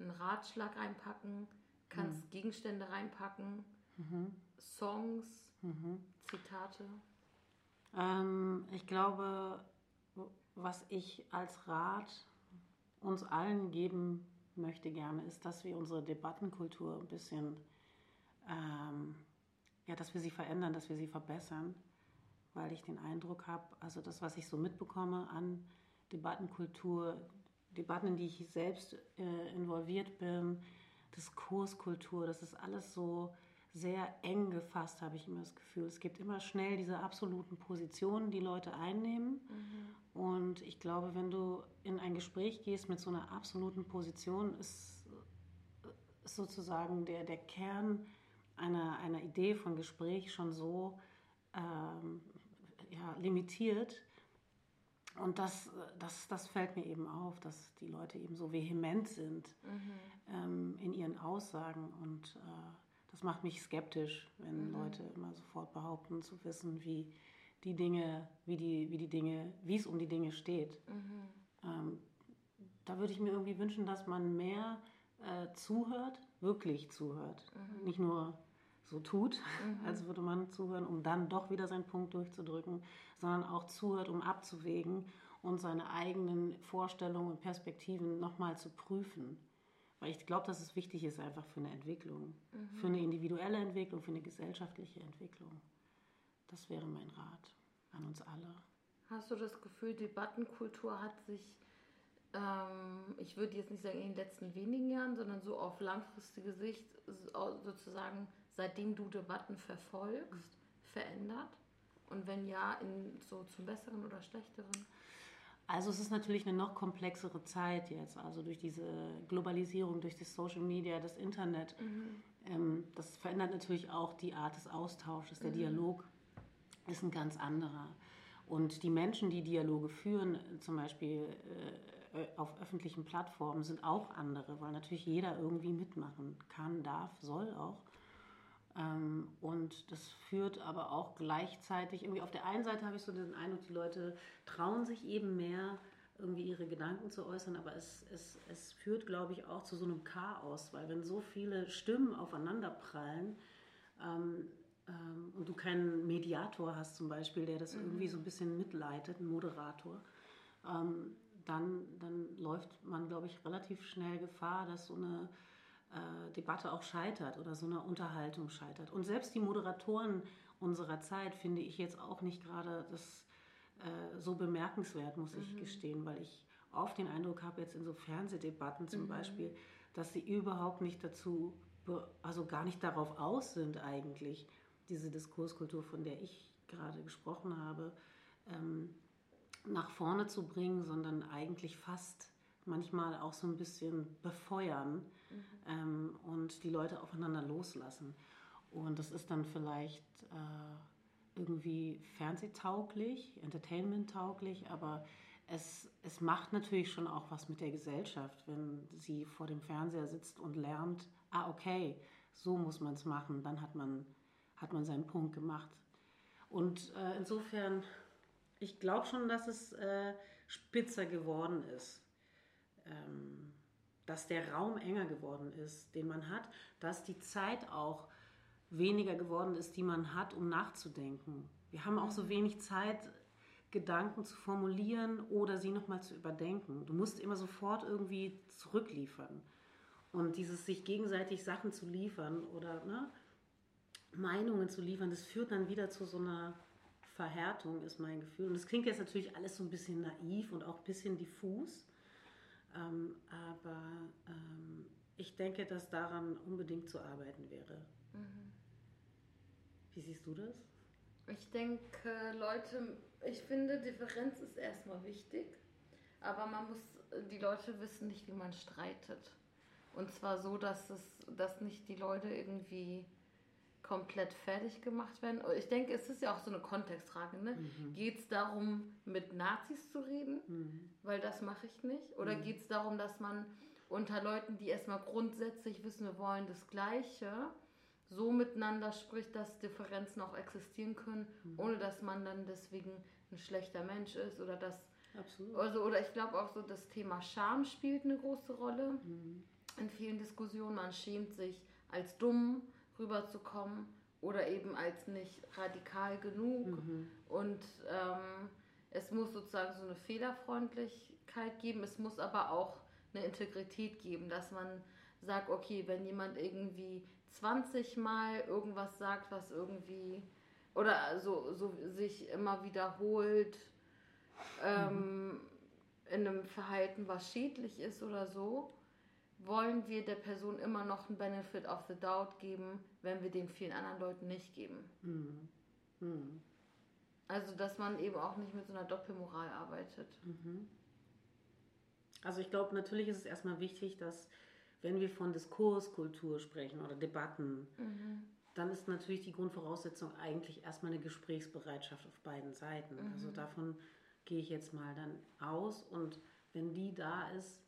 einen Ratschlag reinpacken, kannst Gegenstände reinpacken, Mhm. Songs, Mhm. Zitate. Ähm, ich glaube, was ich als Rat uns allen geben möchte gerne, ist, dass wir unsere Debattenkultur ein bisschen, ähm, ja, dass wir sie verändern, dass wir sie verbessern, weil ich den Eindruck habe, also das, was ich so mitbekomme an Debattenkultur, Debatten, in die ich selbst äh, involviert bin, Diskurskultur, das ist alles so sehr eng gefasst, habe ich immer das Gefühl. Es gibt immer schnell diese absoluten Positionen, die Leute einnehmen. Und ich glaube, wenn du in ein Gespräch gehst mit so einer absoluten Position, ist, ist sozusagen der, der Kern einer, einer Idee von Gespräch schon so ähm, ja, limitiert. Und das, das, das fällt mir eben auf, dass die Leute eben so vehement sind ähm, in ihren Aussagen. Und äh, das macht mich skeptisch, wenn Leute immer sofort behaupten zu wissen, wie die Dinge, wie die, wie die Dinge, wie es um die Dinge steht. Ähm, da würde ich mir irgendwie wünschen, dass man mehr äh, zuhört, wirklich zuhört. Nicht nur so tut, als würde man zuhören, um dann doch wieder seinen Punkt durchzudrücken, sondern auch zuhört, um abzuwägen und seine eigenen Vorstellungen und Perspektiven nochmal zu prüfen. Weil ich glaube, dass es wichtig ist einfach für eine Entwicklung, für eine individuelle Entwicklung, für eine gesellschaftliche Entwicklung. Das wäre mein Rat an uns alle. Hast du das Gefühl, Debattenkultur hat sich ähm, ich würde jetzt nicht sagen in den letzten wenigen Jahren, sondern so auf langfristige Sicht sozusagen, seitdem du Debatten verfolgst, verändert? Und wenn ja, in, so zum Besseren oder Schlechteren? Also es ist natürlich eine noch komplexere Zeit jetzt, also durch diese Globalisierung, durch das Social Media, das Internet. Mhm. Ähm, das verändert natürlich auch die Art des Austausches. Der mhm. Dialog ist ein ganz anderer. Und die Menschen, die Dialoge führen, zum Beispiel äh, auf öffentlichen Plattformen, sind auch andere, weil natürlich jeder irgendwie mitmachen kann, darf, soll auch. Ähm, und das führt aber auch gleichzeitig, irgendwie auf der einen Seite habe ich so den Eindruck, die Leute trauen sich eben mehr, irgendwie ihre Gedanken zu äußern, aber es, es, es führt, glaube ich, auch zu so einem Chaos, weil wenn so viele Stimmen aufeinander prallen ähm, ähm, und du keinen Mediator hast zum Beispiel, der das mhm. irgendwie so ein bisschen mitleitet, ein Moderator, ähm, dann, dann läuft man, glaube ich, relativ schnell Gefahr, dass so eine äh, Debatte auch scheitert oder so eine Unterhaltung scheitert. Und selbst die Moderatoren unserer Zeit finde ich jetzt auch nicht gerade das äh, so bemerkenswert, muss ich mhm. gestehen, weil ich oft den Eindruck habe, jetzt in so Fernsehdebatten zum mhm. Beispiel, dass sie überhaupt nicht dazu, also gar nicht darauf aus sind eigentlich, diese Diskurskultur, von der ich gerade gesprochen habe, ähm, nach vorne zu bringen, sondern eigentlich fast manchmal auch so ein bisschen befeuern mhm. ähm, und die Leute aufeinander loslassen. Und das ist dann vielleicht äh, irgendwie fernsehtauglich, entertainment-tauglich, aber es, es macht natürlich schon auch was mit der Gesellschaft, wenn sie vor dem Fernseher sitzt und lernt, ah okay, so muss man es machen, dann hat man, hat man seinen Punkt gemacht. Und äh, insofern, ich glaube schon, dass es äh, spitzer geworden ist ähm, dass der Raum enger geworden ist, den man hat, dass die Zeit auch weniger geworden ist, die man hat, um nachzudenken. Wir haben auch so mhm. wenig Zeit, Gedanken zu formulieren oder sie nochmal zu überdenken. Du musst immer sofort irgendwie zurückliefern. Und dieses sich gegenseitig Sachen zu liefern oder ne, Meinungen zu liefern, das führt dann wieder zu so einer Verhärtung, ist mein Gefühl. Und das klingt jetzt natürlich alles so ein bisschen naiv und auch ein bisschen diffus. Ähm, aber ähm, ich denke, dass daran unbedingt zu arbeiten wäre. Mhm. Wie siehst du das? Ich denke, Leute, ich finde, Differenz ist erstmal wichtig, aber man muss, die Leute wissen nicht, wie man streitet. Und zwar so, dass es, dass nicht die Leute irgendwie komplett fertig gemacht werden. Ich denke, es ist ja auch so eine Kontextfrage. Ne? Mhm. Geht es darum, mit Nazis zu reden? Mhm. Weil das mache ich nicht. Oder mhm. geht es darum, dass man unter Leuten, die erstmal grundsätzlich wissen, wir wollen das Gleiche, so miteinander spricht, dass Differenzen auch existieren können, mhm. ohne dass man dann deswegen ein schlechter Mensch ist oder das. Absolut. Also, oder ich glaube auch so, das Thema Scham spielt eine große Rolle mhm. in vielen Diskussionen. Man schämt sich als dumm rüberzukommen oder eben als nicht radikal genug. Mhm. Und ähm, es muss sozusagen so eine Fehlerfreundlichkeit geben, es muss aber auch eine Integrität geben, dass man sagt, okay, wenn jemand irgendwie 20 Mal irgendwas sagt, was irgendwie oder so, so sich immer wiederholt ähm, mhm. in einem Verhalten, was schädlich ist oder so, wollen wir der Person immer noch einen Benefit of the Doubt geben, wenn wir den vielen anderen Leuten nicht geben. Mhm. Mhm. Also, dass man eben auch nicht mit so einer Doppelmoral arbeitet. Mhm. Also, ich glaube, natürlich ist es erstmal wichtig, dass, wenn wir von Diskurskultur sprechen oder Debatten, mhm. dann ist natürlich die Grundvoraussetzung eigentlich erstmal eine Gesprächsbereitschaft auf beiden Seiten. Also, mhm. davon gehe ich jetzt mal dann aus und wenn die da ist,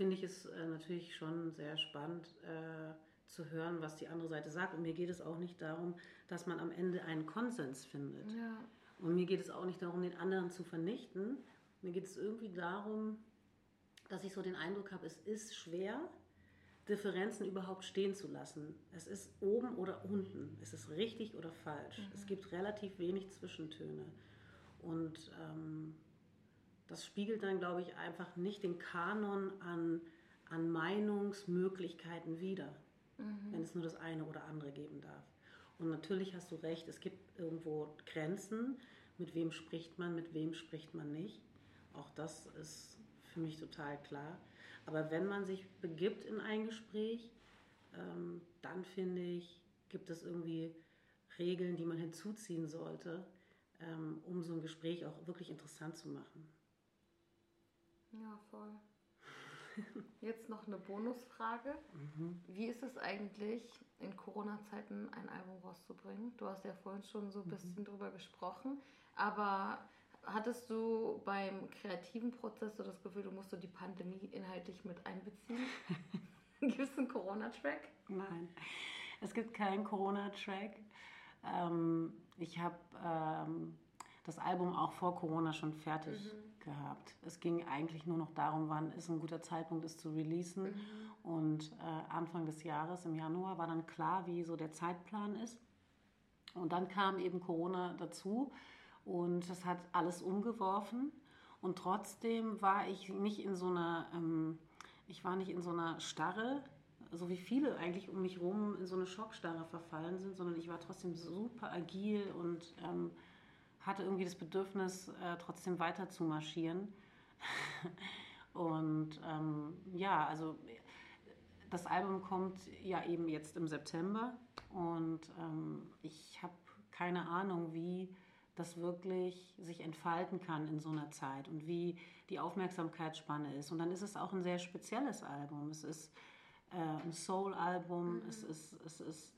finde ich es äh, natürlich schon sehr spannend äh, zu hören, was die andere Seite sagt. Und mir geht es auch nicht darum, dass man am Ende einen Konsens findet. Ja. Und mir geht es auch nicht darum, den anderen zu vernichten. Mir geht es irgendwie darum, dass ich so den Eindruck habe, es ist schwer, Differenzen überhaupt stehen zu lassen. Es ist oben oder unten. Es ist richtig oder falsch. Mhm. Es gibt relativ wenig Zwischentöne. Und ähm, das spiegelt dann, glaube ich, einfach nicht den Kanon an, an Meinungsmöglichkeiten wider, mhm. wenn es nur das eine oder andere geben darf. Und natürlich hast du recht, es gibt irgendwo Grenzen, mit wem spricht man, mit wem spricht man nicht. Auch das ist, für mich total klar. Aber wenn man sich begibt in ein Gespräch, ähm, dann finde ich, gibt es irgendwie Regeln, die man hinzuziehen sollte, ähm, um so ein Gespräch auch wirklich interessant zu machen. Ja, voll. Jetzt noch eine Bonusfrage. Mhm. Wie ist es eigentlich, in Corona-Zeiten ein Album rauszubringen? Du hast ja vorhin schon so ein mhm. bisschen mhm. drüber gesprochen, aber hattest du beim kreativen Prozess so das Gefühl, du musst so die Pandemie inhaltlich mit einbeziehen? gibt es einen Corona-Track? Nein, es gibt keinen Corona-Track. Ähm, ich habe ähm, das Album auch vor Corona schon fertig mhm. Gehabt. Es ging eigentlich nur noch darum, wann ist ein guter Zeitpunkt, es zu releasen. Mhm. Und äh, Anfang des Jahres, im Januar, war dann klar, wie so der Zeitplan ist. Und dann kam eben Corona dazu und das hat alles umgeworfen. Und trotzdem war ich nicht in so einer, ähm, ich war nicht in so einer Starre, so wie viele eigentlich um mich herum in so eine Schockstarre verfallen sind, sondern ich war trotzdem super agil und ähm, hatte irgendwie das Bedürfnis, äh, trotzdem weiter zu marschieren. und ähm, ja, also das Album kommt ja eben jetzt im September und ähm, ich habe keine Ahnung, wie das wirklich sich entfalten kann in so einer Zeit und wie die Aufmerksamkeitsspanne ist. Und dann ist es auch ein sehr spezielles Album. Es ist äh, ein Soul-Album, mhm. es ist, es ist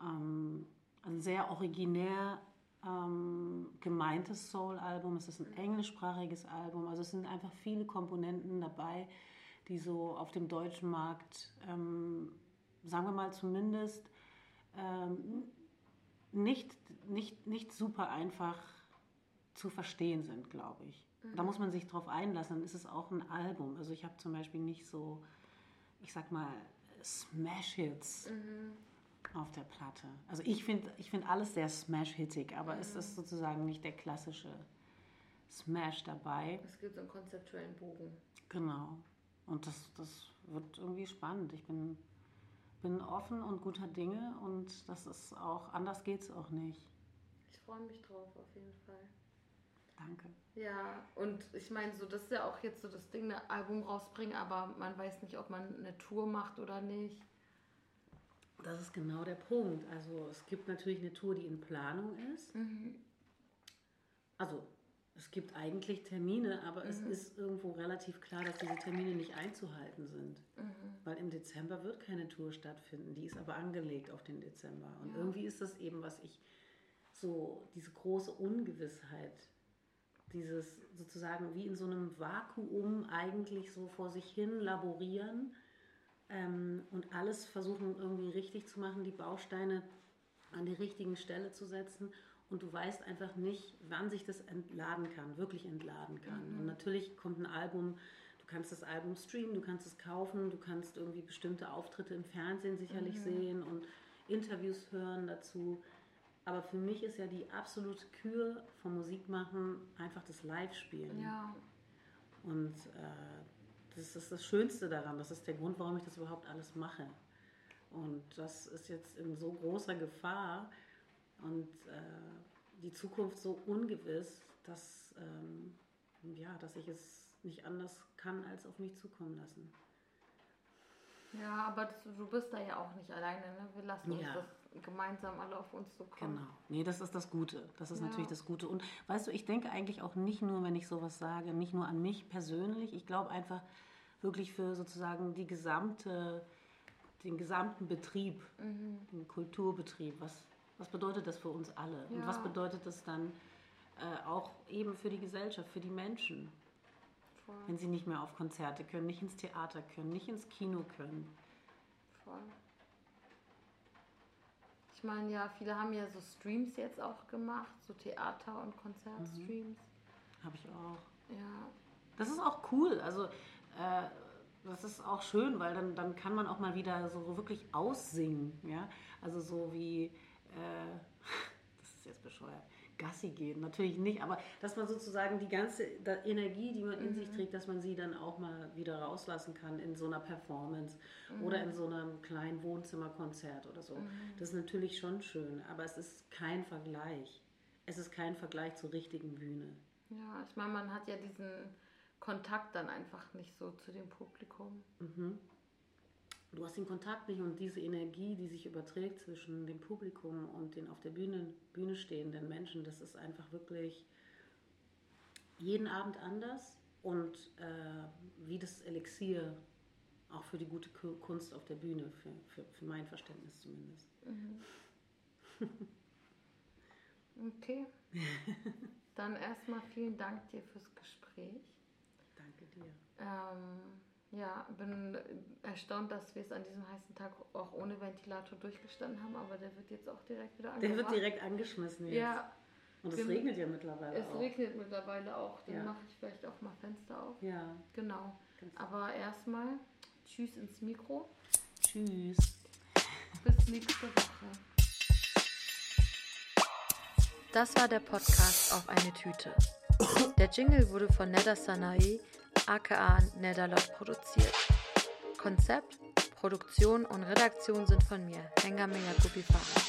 ähm, ein sehr originär ähm, gemeintes Soul-Album, es ist ein englischsprachiges Album, also es sind einfach viele Komponenten dabei, die so auf dem deutschen Markt, ähm, sagen wir mal zumindest, ähm, nicht, nicht, nicht super einfach zu verstehen sind, glaube ich. Mhm. Da muss man sich drauf einlassen, dann ist es auch ein Album. Also ich habe zum Beispiel nicht so, ich sag mal, Smash-Hits. Mhm auf der Platte. Also ich finde ich find alles sehr smash-hittig, aber mhm. es ist sozusagen nicht der klassische Smash dabei. Es gibt so einen konzeptuellen Bogen. Genau. Und das, das wird irgendwie spannend. Ich bin, bin offen und guter Dinge und das ist auch, anders geht es auch nicht. Ich freue mich drauf, auf jeden Fall. Danke. Ja, und ich meine, so das ist ja auch jetzt so das Ding, ein Album rausbringen, aber man weiß nicht, ob man eine Tour macht oder nicht. Das ist genau der Punkt. Also es gibt natürlich eine Tour, die in Planung ist. Mhm. Also es gibt eigentlich Termine, aber mhm. es ist irgendwo relativ klar, dass diese Termine nicht einzuhalten sind. Mhm. Weil im Dezember wird keine Tour stattfinden. Die ist aber angelegt auf den Dezember. Und ja. irgendwie ist das eben, was ich so, diese große Ungewissheit, dieses sozusagen wie in so einem Vakuum eigentlich so vor sich hin laborieren ähm, und alles versuchen irgendwie richtig zu machen, die Bausteine an die richtigen Stelle zu setzen und du weißt einfach nicht, wann sich das entladen kann, wirklich entladen kann. Mhm. Und natürlich kommt ein Album, du kannst das Album streamen, du kannst es kaufen, du kannst irgendwie bestimmte Auftritte im Fernsehen sicherlich mhm. sehen und Interviews hören dazu. Aber für mich ist ja die absolute Kür vom Musikmachen einfach das Live-Spielen. Ja. Und äh, das ist das Schönste daran. Das ist der Grund, warum ich das überhaupt alles mache. Und das ist jetzt in so großer Gefahr und äh, die Zukunft so ungewiss, dass, ähm, ja, dass ich es nicht anders kann, als auf mich zukommen lassen. Ja, aber das, du bist da ja auch nicht alleine. Ne? Wir lassen uns das gemeinsam alle auf uns zukommen. Genau. Nee, das ist das Gute. Das ist ja. natürlich das Gute. Und weißt du, ich denke eigentlich auch nicht nur, wenn ich sowas sage, nicht nur an mich persönlich. Ich glaube einfach, wirklich für sozusagen die gesamte, den gesamten Betrieb, mhm. den Kulturbetrieb. Was, was bedeutet das für uns alle? Ja. Und was bedeutet das dann äh, auch eben für die Gesellschaft, für die Menschen? Voll. Wenn sie nicht mehr auf Konzerte können, nicht ins Theater können, nicht ins Kino können. Voll. Ich meine, ja, viele haben ja so Streams jetzt auch gemacht, so Theater- und Konzertstreams. Mhm. Habe ich auch. Ja. Das ist auch cool. Also äh, das ist auch schön, weil dann, dann kann man auch mal wieder so wirklich aussingen. Ja? Also so wie, äh, das ist jetzt bescheuert, Gassi gehen, natürlich nicht, aber dass man sozusagen die ganze Energie, die man in mhm. sich trägt, dass man sie dann auch mal wieder rauslassen kann in so einer Performance mhm. oder in so einem kleinen Wohnzimmerkonzert oder so. Mhm. Das ist natürlich schon schön, aber es ist kein Vergleich. Es ist kein Vergleich zur richtigen Bühne. Ja, ich meine, man hat ja diesen Kontakt dann einfach nicht so zu dem Publikum. Mhm. Du hast den Kontakt nicht und diese Energie, die sich überträgt zwischen dem Publikum und den auf der Bühne, Bühne stehenden Menschen, das ist einfach wirklich jeden Abend anders und äh, wie das Elixier auch für die gute Kunst auf der Bühne, für, für, für mein Verständnis zumindest. Mhm. Okay. Dann erstmal vielen Dank dir fürs Gespräch. Dir. Ähm, ja, bin erstaunt, dass wir es an diesem heißen Tag auch ohne Ventilator durchgestanden haben, aber der wird jetzt auch direkt wieder angemacht. Der wird direkt angeschmissen jetzt. Ja. Und es regnet ja mittlerweile es auch. Es regnet mittlerweile auch. Dann ja. mache ich vielleicht auch mal Fenster auf. Ja. Genau. Aber erstmal Tschüss ins Mikro. Tschüss. Bis nächste Woche. Das war der Podcast auf eine Tüte. Der Jingle wurde von Neda Sanae, aka Nedalot, produziert. Konzept, Produktion und Redaktion sind von mir, Hengame Yakubi Farah.